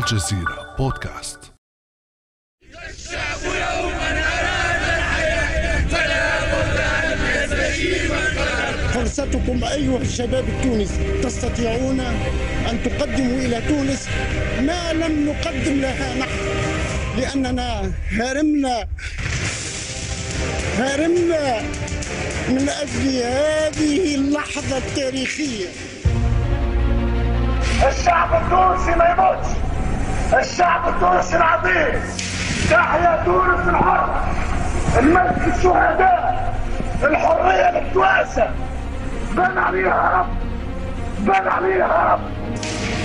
الجزيرة بودكاست. الشعب يوما أراد الحياة فلا بد أن يستجيب فرصتكم أيها الشباب التونسي تستطيعون أن تقدموا إلى تونس ما لم نقدم لها نحن لأننا هرمنا هرمنا من أجل هذه اللحظة التاريخية. الشعب التونسي ما يموتش! الشعب التونسي العظيم تحيا تونس الحرة المجد الشهداء الحرية للتواسة بان عليها رب بان عليها رب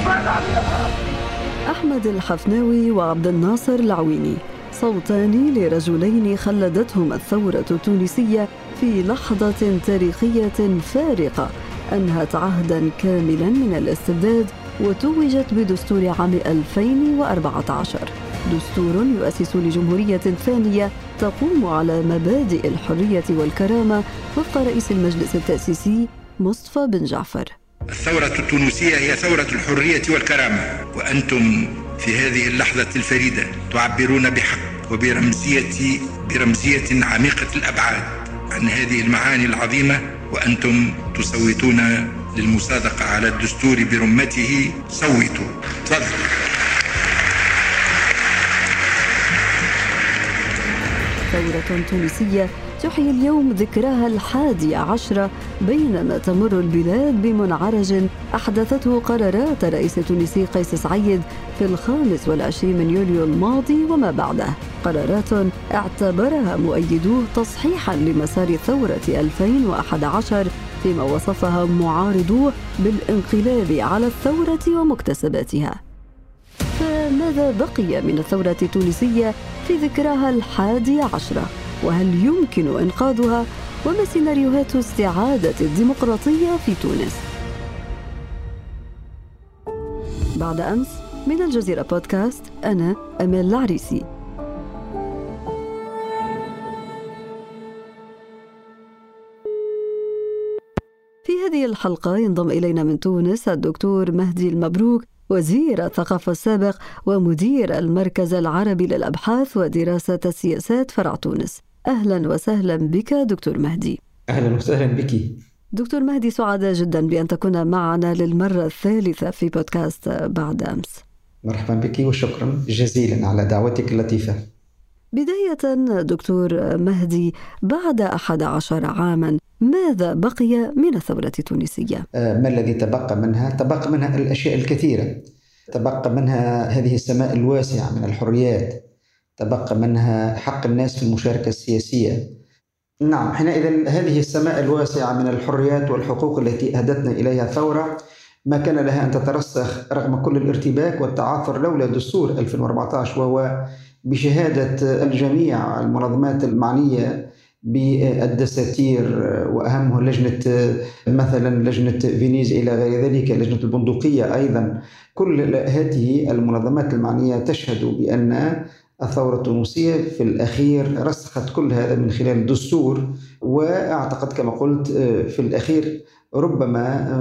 بان عليها رب. أحمد الحفناوي وعبد الناصر العويني صوتان لرجلين خلدتهما الثورة التونسية في لحظة تاريخية فارقة أنهت عهدا كاملا من الاستبداد وتوجت بدستور عام 2014 دستور يؤسس لجمهورية ثانية تقوم على مبادئ الحرية والكرامة وفق رئيس المجلس التأسيسي مصطفى بن جعفر. الثورة التونسية هي ثورة الحرية والكرامة وأنتم في هذه اللحظة الفريدة تعبرون بحق وبرمزية برمزية عميقة الأبعاد عن هذه المعاني العظيمة وأنتم تصوتون للمصادقة على الدستور برمته صوتوا. تفضل. ثورة تونسية تحيي اليوم ذكراها الحادي عشرة بينما تمر البلاد بمنعرج أحدثته قرارات الرئيس التونسي قيس سعيد في الخامس والعشرين من يوليو الماضي وما بعده قرارات اعتبرها مؤيدوه تصحيحا لمسار ثورة 2011 فيما وصفها معارضوه بالانقلاب على الثورة ومكتسباتها فماذا بقي من الثورة التونسية في ذكراها الحادي عشرة؟ وهل يمكن إنقاذها؟ وما سيناريوهات استعادة الديمقراطية في تونس؟ بعد أمس من الجزيرة بودكاست أنا أمال العريسي في هذه الحلقة ينضم إلينا من تونس الدكتور مهدي المبروك وزير الثقافة السابق ومدير المركز العربي للأبحاث ودراسة السياسات فرع تونس. أهلا وسهلا بك دكتور مهدي. أهلا وسهلا بك. دكتور مهدي سعداء جدا بأن تكون معنا للمرة الثالثة في بودكاست بعد أمس. مرحبا بك وشكرا جزيلا على دعوتك اللطيفة. بداية دكتور مهدي بعد أحد عشر عاما ماذا بقي من الثورة التونسية؟ ما الذي تبقى منها؟ تبقى منها الأشياء الكثيرة تبقى منها هذه السماء الواسعة من الحريات تبقى منها حق الناس في المشاركة السياسية نعم حينئذ هذه السماء الواسعة من الحريات والحقوق التي أهدتنا إليها الثورة ما كان لها أن تترسخ رغم كل الارتباك والتعاثر لولا دستور 2014 وهو بشهادة الجميع المنظمات المعنية بالدساتير وأهمها لجنة مثلا لجنة فينيز إلى غير ذلك لجنة البندقية أيضا. كل هذه المنظمات المعنية تشهد بأن الثورة التونسية في الأخير رسخت كل هذا من خلال الدستور وأعتقد كما قلت في الأخير ربما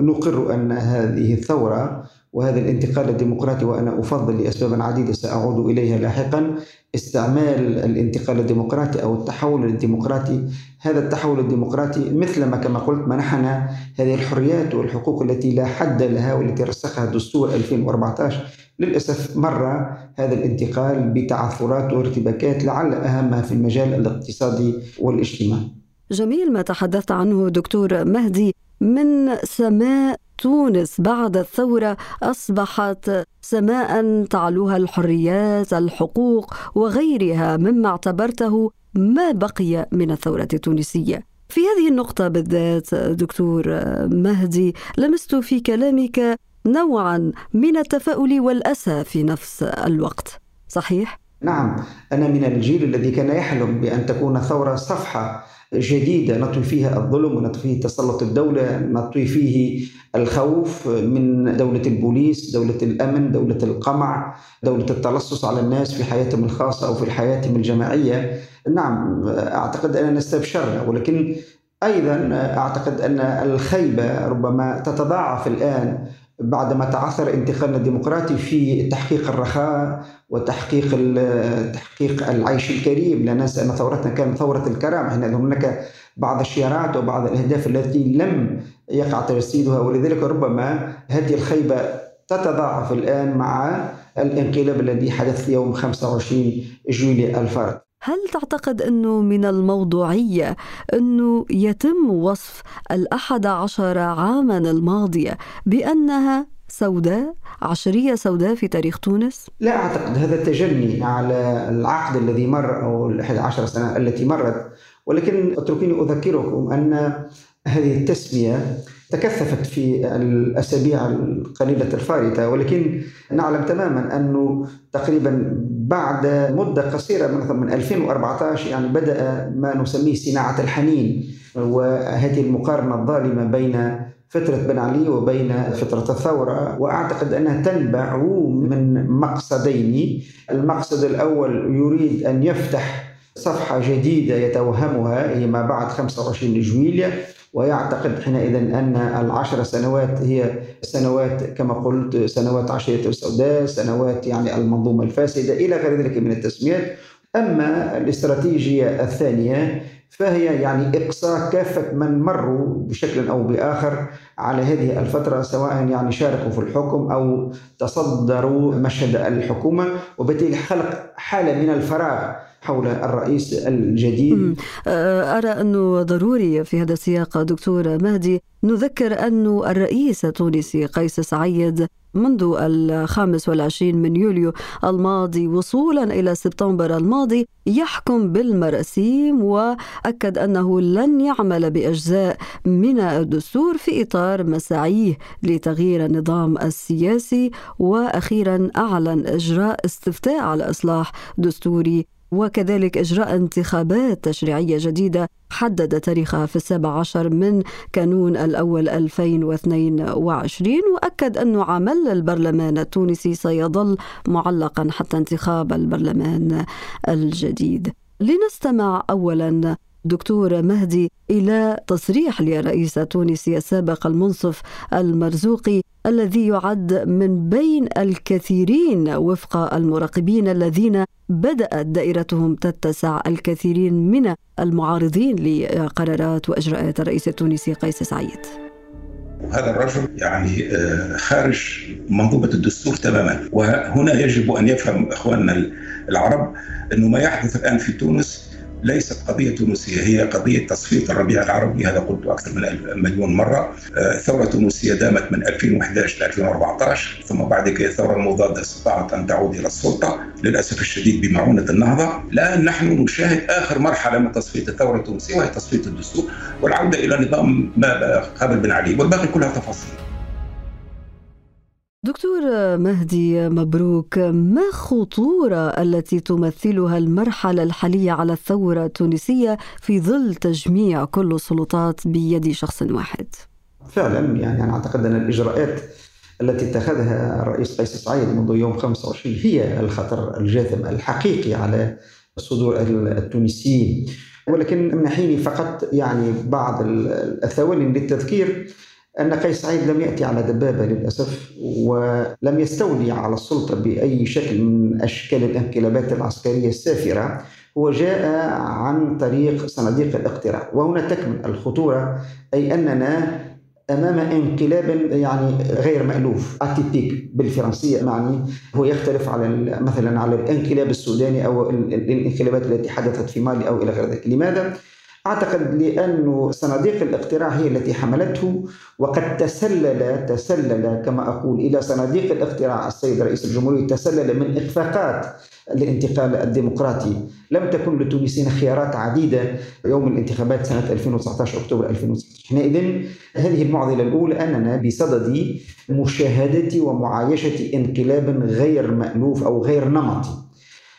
نقر أن هذه الثورة وهذا الانتقال الديمقراطي وأنا أفضل لأسباب عديدة سأعود إليها لاحقا. استعمال الانتقال الديمقراطي أو التحول الديمقراطي هذا التحول الديمقراطي مثلما كما قلت منحنا هذه الحريات والحقوق التي لا حد لها والتي رسخها دستور 2014 للأسف مر هذا الانتقال بتعثرات وارتباكات لعل أهمها في المجال الاقتصادي والاجتماعي. جميل ما تحدثت عنه دكتور مهدي من سماء تونس بعد الثورة أصبحت سماء تعلوها الحريات الحقوق وغيرها مما اعتبرته ما بقي من الثورة التونسية في هذه النقطة بالذات دكتور مهدي لمست في كلامك نوعا من التفاؤل والأسى في نفس الوقت صحيح؟ نعم أنا من الجيل الذي كان يحلم بأن تكون ثورة صفحة جديدة نطوي فيها الظلم ونطوي فيه تسلط الدولة نطوي فيه الخوف من دولة البوليس دولة الأمن دولة القمع دولة التلصص على الناس في حياتهم الخاصة أو في حياتهم الجماعية. نعم أعتقد أننا استبشرنا ولكن أيضا أعتقد أن الخيبة ربما تتضاعف الآن بعدما تعثر انتقالنا الديمقراطي في تحقيق الرخاء وتحقيق تحقيق العيش الكريم. لا ننسى أن ثورتنا كانت ثورة الكرامه إحنا هناك بعض الشيارات وبعض الأهداف التي لم يقع تجسيدها ولذلك ربما هذه الخيبة تتضاعف الآن مع الانقلاب الذي حدث يوم 25 جويلية الفرد هل تعتقد أنه من الموضوعية أنه يتم وصف الأحد عشر عاما الماضية بأنها سوداء عشرية سوداء في تاريخ تونس؟ لا أعتقد هذا تجني على العقد الذي مر أو الأحد عشر سنة التي مرت ولكن اتركوني أذكركم أن هذه التسمية تكثفت في الأسابيع القليلة الفارطة ولكن نعلم تماما أنه تقريبا بعد مدة قصيرة من 2014 يعني بدأ ما نسميه صناعة الحنين وهذه المقارنة الظالمة بين فترة بن علي وبين فترة الثورة وأعتقد أنها تنبع من مقصدين. المقصد الأول يريد أن يفتح صفحة جديدة يتوهمها هي ما بعد 25 جويلية. ويعتقد حينئذ أن العشر سنوات هي سنوات كما قلت سنوات عشرية السوداء سنوات يعني المنظومة الفاسدة إلى غير ذلك من التسميات. أما الاستراتيجية الثانية فهي يعني إقصاء كافة من مروا بشكل أو بآخر على هذه الفترة سواء يعني شاركوا في الحكم أو تصدروا مشهد الحكومة. وبالتالي خلق حالة من الفراغ حول الرئيس الجديد. أه، أرى أنه ضروري في هذا السياق دكتور مهدي نذكر أن الرئيس التونسي قيس سعيد منذ الخامس والعشرين من يوليو الماضي وصولا إلى سبتمبر الماضي يحكم بالمراسيم وأكد أنه لن يعمل بأجزاء من الدستور في إطار مساعيه لتغيير النظام السياسي وأخيرا أعلن إجراء استفتاء على إصلاح دستوري وكذلك إجراء انتخابات تشريعية جديدة حدد تاريخها في السابع عشر من كانون الأول 2022 وأكد أن عمل البرلمان التونسي سيظل معلقا حتى انتخاب البرلمان الجديد. لنستمع أولا دكتور مهدي إلى تصريح للرئيس التونسي السابق المنصف المرزوقي الذي يعد من بين الكثيرين وفق المراقبين الذين بدأت دائرتهم تتسع الكثيرين من المعارضين لقرارات وإجراءات الرئيس التونسي قيس سعيد. هذا الرجل يعني آه، خارج منظومة الدستور تماما. وهنا يجب أن يفهم إخواننا العرب أنه ما يحدث الآن في تونس ليست قضية تونسية هي قضية تصفية الربيع العربي هذا قلت أكثر من مليون مرة. آه، التونسية دامت من 2011 ل 2014 ثم بعد كده الثورة المضادة استطاعت أن تعود إلى السلطة للأسف الشديد بمعونة النهضة. الآن نحن نشاهد آخر مرحلة من تصفية الثورة التونسية وهي تصفية الدستور والعودة إلى نظام ما قبل بن علي والباقي كلها تفاصيل. دكتور مهدي مبروك. ما الخطورة التي تمثلها المرحلة الحالية على الثورة التونسية في ظل تجميع كل السلطات بيد شخص واحد؟ فعلا يعني أنا أعتقد أن الإجراءات التي اتخذها الرئيس قيس سعيد منذ يوم 25 هي الخطر الجاثم الحقيقي على صدور التونسيين ولكن امنحيني فقط يعني بعض الثواني للتذكير. أن قيس سعيد لم يأتي على دبابة للأسف ولم يستولي على السلطة بأي شكل من أشكال الانقلابات العسكرية السافرة. هو جاء عن طريق صناديق الاقتراع. وهنا تكمن الخطورة أي أننا أمام انقلاب يعني غير مألوف أتيبيك بالفرنسية معني. هو يختلف على مثلا على الانقلاب السوداني أو الانقلابات التي حدثت في مالي أو إلى غير ذلك. لماذا؟ أعتقد لأن صناديق الاقتراع هي التي حملته وقد تسلل تسلل كما أقول إلى صناديق الاقتراع السيد رئيس الجمهورية تسلل من إخفاقات الانتقال الديمقراطي. لم تكن للتونسيين خيارات عديدة يوم الانتخابات سنة 2019 أكتوبر 2019 حينئذ هذه المعضلة الأولى أننا بصدد مشاهدة ومعايشة انقلاب غير مألوف أو غير نمطي.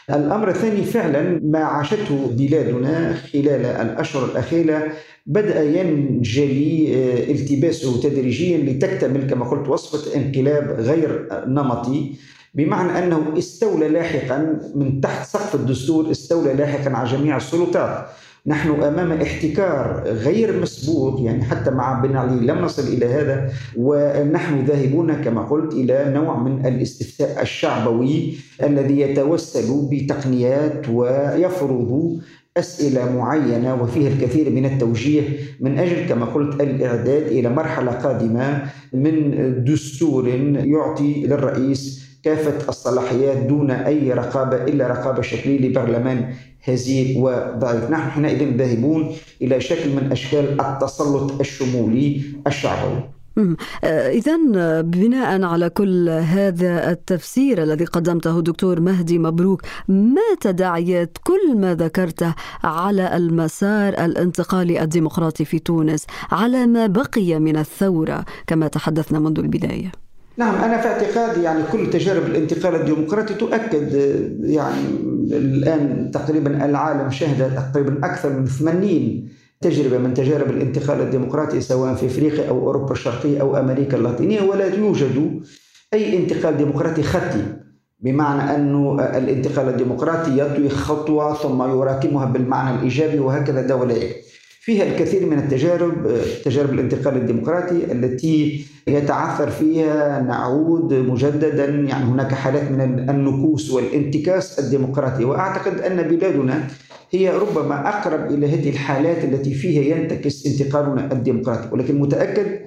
الأمر الثاني فعلا ما عاشته بلادنا خلال الأشهر الأخيرة بدأ ينجلي آه، التباسه تدريجيا لتكتمل كما قلت وصفة انقلاب غير نمطي. بمعنى أنه استولى لاحقا من تحت سقف الدستور استولى لاحقا على جميع السلطات. نحن أمام احتكار غير مسبوق يعني حتى مع بن علي لم نصل إلى هذا ونحن ذاهبون كما قلت إلى نوع من الاستفتاء الشعبوي الذي يتوسل بتقنيات ويفرض أسئلة معينة وفيها الكثير من التوجيه من أجل كما قلت الإعداد إلى مرحلة قادمة من دستور يعطي للرئيس كافة الصلاحيات دون أي رقابة إلا رقابة شكلية لبرلمان هزيل وضعيف. نحن حينئذ ذاهبون إلى شكل من أشكال التسلط الشمولي الشعبوي. آه، إذا بناء على كل هذا التفسير الذي قدمته دكتور مهدي مبروك ما تداعيات كل ما ذكرته على المسار الانتقالي الديمقراطي في تونس على ما بقي من الثورة كما تحدثنا منذ البداية؟ نعم أنا في اعتقادي يعني كل تجارب الانتقال الديمقراطي تؤكد يعني الآن تقريبا العالم شهد تقريبا أكثر من 80 تجربة من تجارب الانتقال الديمقراطي سواء في إفريقيا أو أوروبا الشرقية أو أمريكا اللاتينية ولا يوجد أي انتقال ديمقراطي خطي بمعنى أن الانتقال الديمقراطي يطوي خطوة ثم يراكمها بالمعنى الإيجابي وهكذا ده ولا فيها الكثير من التجارب تجارب الانتقال الديمقراطي التي يتعثر فيها نعود مجددا يعني هناك حالات من النكوس والانتكاس الديمقراطي. وأعتقد أن بلادنا هي ربما أقرب إلى هذه الحالات التي فيها ينتكس انتقالنا الديمقراطي. ولكن متأكد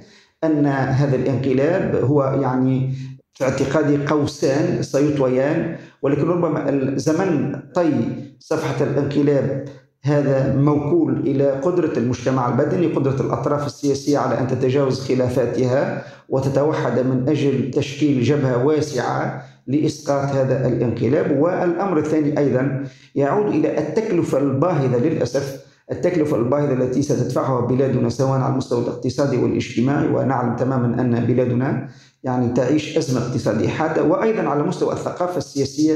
أن هذا الانقلاب هو يعني في اعتقادي قوسان سيطويان. ولكن ربما الزمن طي صفحة الانقلاب هذا موكول إلى قدرة المجتمع المدني قدرة الأطراف السياسية على أن تتجاوز خلافاتها وتتوحد من أجل تشكيل جبهة واسعة لإسقاط هذا الانقلاب. والأمر الثاني أيضا يعود إلى التكلفة الباهظة للأسف التكلفة الباهظة التي ستدفعها بلادنا سواء على المستوى الاقتصادي والاجتماعي ونعلم تماما أن بلادنا يعني تعيش أزمة اقتصادية. حادة وأيضا على مستوى الثقافة السياسية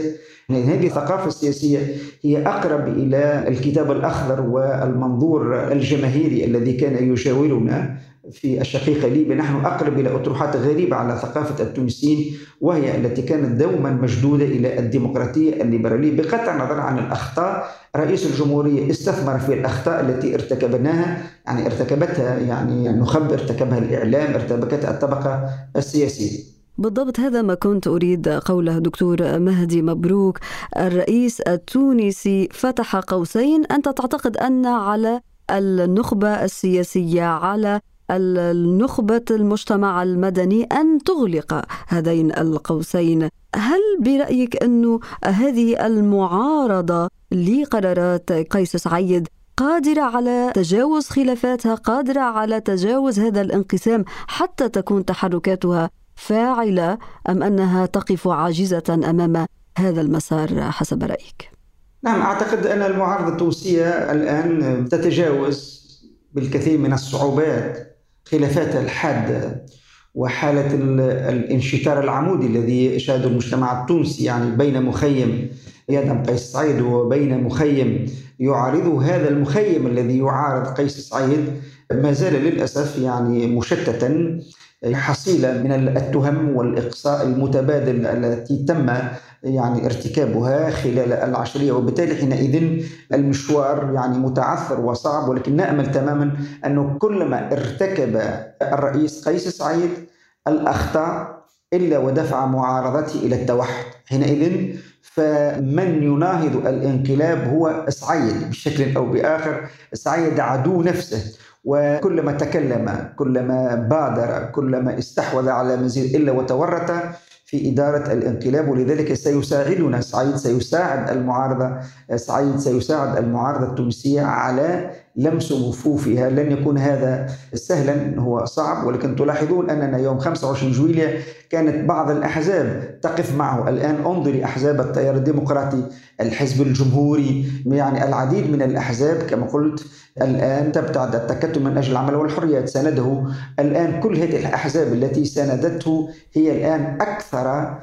يعني هذه الثقافة السياسية هي أقرب إلى الكتاب الأخضر والمنظور الجماهيري الذي كان يجاورنا في الشقيقة ليبيا نحن أقرب إلى أطروحات غريبة على ثقافة التونسيين وهي التي كانت دوما مشدودة إلى الديمقراطية الليبرالية بقطع النظر عن الأخطاء. رئيس الجمهورية استثمر في الأخطاء التي ارتكبناها يعني ارتكبتها يعني النخب ارتكبها الإعلام ارتكبتها الطبقة السياسية. بالضبط هذا ما كنت أريد قوله دكتور مهدي مبروك. الرئيس التونسي فتح قوسين. أنت تعتقد أن على النخبة السياسية على النخبة المجتمع المدني أن تغلق هذين القوسين هل برأيك أن هذه المعارضة لقرارات قيس سعيد قادرة على تجاوز خلافاتها قادرة على تجاوز هذا الانقسام حتى تكون تحركاتها فاعلة أم أنها تقف عاجزة أمام هذا المسار حسب رأيك؟ نعم أعتقد أن المعارضة التونسية الآن تتجاوز بالكثير من الصعوبات خلافاتها الحادة وحالة الانشتار العمودي الذي يشهده المجتمع التونسي يعني بين مخيم يدعم قيس سعيد وبين مخيم يعارضه هذا المخيم الذي يعارض قيس سعيد ما زال للأسف يعني مشتتا. حصيلة من التهم والإقصاء المتبادل التي تم يعني ارتكابها خلال العشرية. وبالتالي حينئذ المشوار يعني متعثر وصعب ولكن نأمل تماما أنه كلما ارتكب الرئيس قيس سعيد الأخطاء إلا ودفع معارضته إلى التوحد. حينئذ فمن يناهض الانقلاب هو سعيد بشكل أو بآخر سعيد عدو نفسه. وكلما تكلم كلما بادر كلما استحوذ على مزيد إلا وتورط في إدارة الانقلاب. ولذلك سيساعدنا سعيد سيساعد المعارضة سعيد سيساعد المعارضة التونسية على لمس وفوفها لن يكون هذا سهلا هو صعب. ولكن تلاحظون أننا يوم 25 جويلية كانت بعض الأحزاب تقف معه. الآن انظري أحزاب التيار الديمقراطي الحزب الجمهوري يعني العديد من الأحزاب كما قلت الآن تبتعد التكتل من أجل العمل والحريات. سنده الآن كل هذه الأحزاب التي ساندته هي الآن أكثر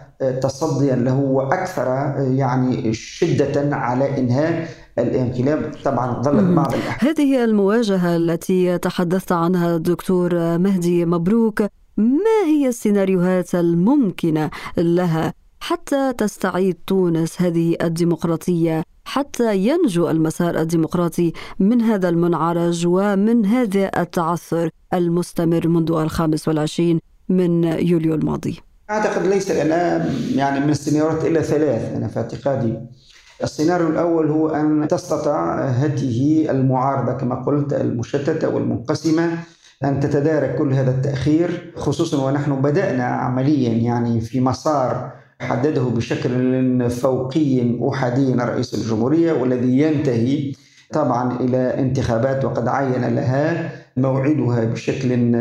تصديا له وأكثر يعني شدة على إنهاء الانقلاب طبعا ظلت بعض هذه المواجهة التي تحدثت عنها الدكتور مهدي مبروك. ما هي السيناريوهات الممكنة لها حتى تستعيد تونس هذه الديمقراطية حتى ينجو المسار الديمقراطي من هذا المنعرج ومن هذا التعثر المستمر منذ الخامس والعشرين من يوليو الماضي. أعتقد ليس لنا يعني من السيناريوهات إلا ثلاث. أنا في اعتقادي السيناريو الأول هو أن تستطيع هذه المعارضة كما قلت المشتتة والمنقسمة أن تتدارك كل هذا التأخير خصوصا ونحن بدأنا عمليا يعني في مسار حدده بشكل فوقي أحادي رئيس الجمهورية والذي ينتهي طبعا إلى انتخابات وقد عين لها موعدها بشكل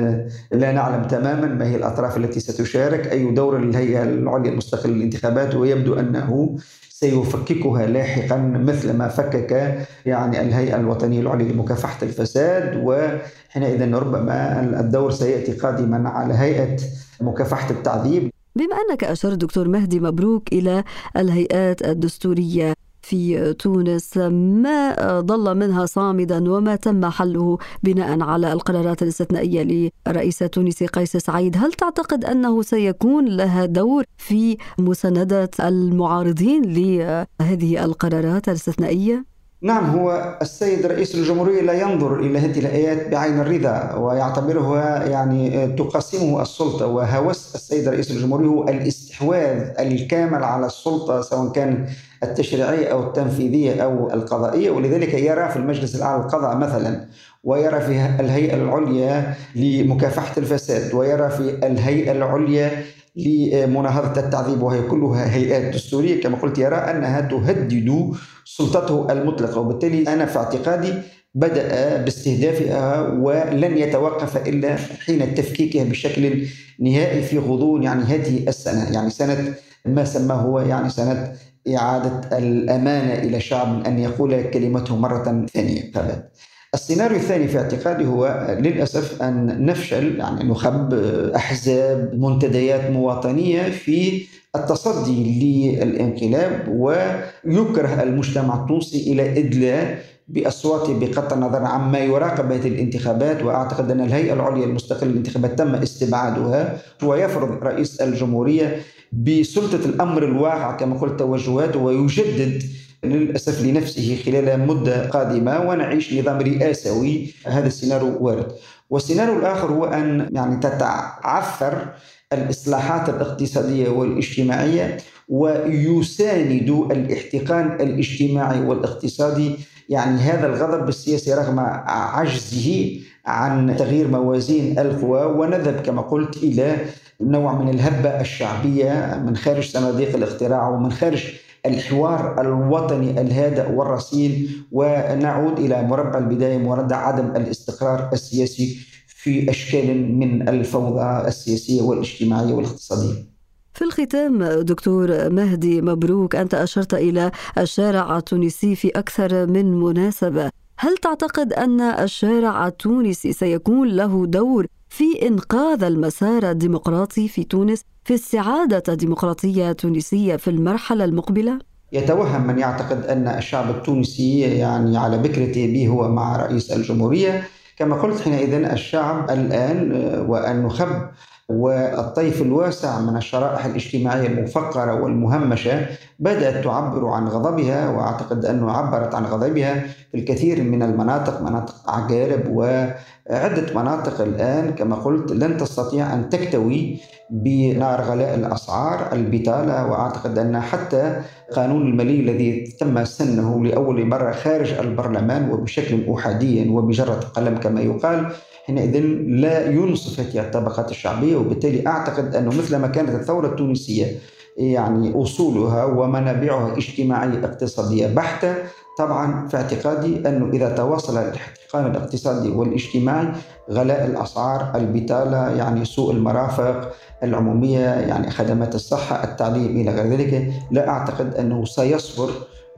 لا نعلم تماما ما هي الأطراف التي ستشارك أي دور للهيئة العليا المستقلة للانتخابات ويبدو أنه سيفككها لاحقا مثل ما فكك يعني الهيئة الوطنية العليا لمكافحة الفساد. وحينئذ ربما الدور سيأتي قادما على هيئة مكافحة التعذيب. بما أنك أشرت دكتور مهدي مبروك إلى الهيئات الدستورية في تونس ما ظل منها صامدا وما تم حله بناء على القرارات الاستثنائية لرئيس تونسي قيس سعيد، هل تعتقد أنه سيكون لها دور في مساندة المعارضين لهذه القرارات الاستثنائية؟ نعم هو السيد رئيس الجمهورية لا ينظر إلى هذه الآيات بعين الرضا ويعتبرها يعني تقسمه السلطة. وهوس السيد رئيس الجمهورية هو الاستحواذ الكامل على السلطة سواء كان التشريعية أو التنفيذية أو القضائية. ولذلك يرى في المجلس الأعلى للقضاء مثلا. ويرى في الهيئة العليا لمكافحة الفساد ويرى في الهيئة العليا لمناهضة التعذيب وهي كلها هيئات دستورية كما قلت يرى أنها تهدد سلطته المطلقة وبالتالي أنا في اعتقادي بدأ باستهدافها ولن يتوقف إلا حين تفكيكها بشكل نهائي في غضون يعني هذه السنة يعني سنة ما سماه هو يعني سنة إعادة الأمانة إلى شعب أن يقول كلمته مرة ثانية فبت. السيناريو الثاني في اعتقادي هو للأسف أن نفشل يعني نخب أحزاب منتديات مواطنية في التصدي للانقلاب ويكره المجتمع التونسي إلى إدلاء بأصواته بقطع النظر عما يراقب هذه الانتخابات. وأعتقد أن الهيئة العليا المستقلة للانتخابات تم استبعادها. ويفرض رئيس الجمهورية بسلطة الأمر الواقع كما قلت توجهاته ويجدد للأسف لنفسه خلال مدة قادمة ونعيش نظام رئاسوي. هذا السيناريو وارد. والسيناريو الآخر هو أن يعني تتعثر الإصلاحات الاقتصادية والاجتماعية ويساند الاحتقان الاجتماعي والاقتصادي. يعني هذا الغضب السياسي رغم عجزه عن تغيير موازين القوى ونذهب كما قلت إلى نوع من الهبة الشعبية من خارج صناديق الاقتراع ومن خارج الحوار الوطني الهادئ والرصين ونعود إلى مربع البداية مربع عدم الاستقرار السياسي في أشكال من الفوضى السياسية والاجتماعية والاقتصادية. في الختام دكتور مهدي مبروك أنت أشرت إلى الشارع التونسي في أكثر من مناسبة. هل تعتقد أن الشارع التونسي سيكون له دور في إنقاذ المسار الديمقراطي في تونس؟ في استعادة ديمقراطية تونسية في المرحلة المقبلة؟ يتوهم من يعتقد أن الشعب التونسي يعني على بكرة به هو مع رئيس الجمهورية كما قلت حينئذ الشعب الآن وأن نخب والطيف الواسع من الشرائح الاجتماعية المفقرة والمهمشة بدأت تعبر عن غضبها وأعتقد أنه عبرت عن غضبها في الكثير من المناطق مناطق عقارب وعدة مناطق الآن. كما قلت لن تستطيع أن تكتوي بنار غلاء الأسعار البطالة وأعتقد أن حتى قانون المالي الذي تم سنه لأول مرة خارج البرلمان وبشكل أحادي وبجرة قلم كما يقال حينئذ لا ينصف هذه الطبقات الشعبية وبالتالي أعتقد أنه مثلما كانت الثورة التونسية يعني أصولها ومنابعها اجتماعية اقتصادية بحتة طبعا في اعتقادي أنه إذا تواصل الاحتقان الاقتصادي والاجتماعي غلاء الأسعار البطالة يعني سوء المرافق العمومية يعني خدمات الصحة التعليم إلى غير ذلك لا أعتقد أنه سيصبر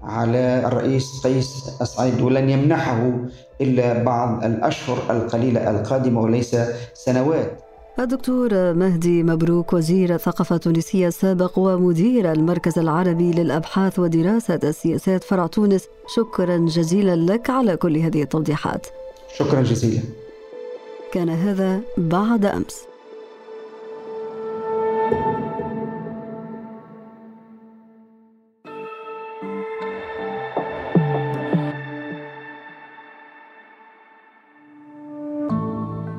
على الرئيس قيس سعيد ولن يمنحه إلا بعض الأشهر القليلة القادمة وليس سنوات. الدكتور مهدي مبروك وزير الثقافة التونسية السابق ومدير المركز العربي للأبحاث ودراسة السياسات فرع تونس شكرا جزيلا لك على كل هذه التوضيحات. شكرا جزيلا. كان هذا بعد أمس.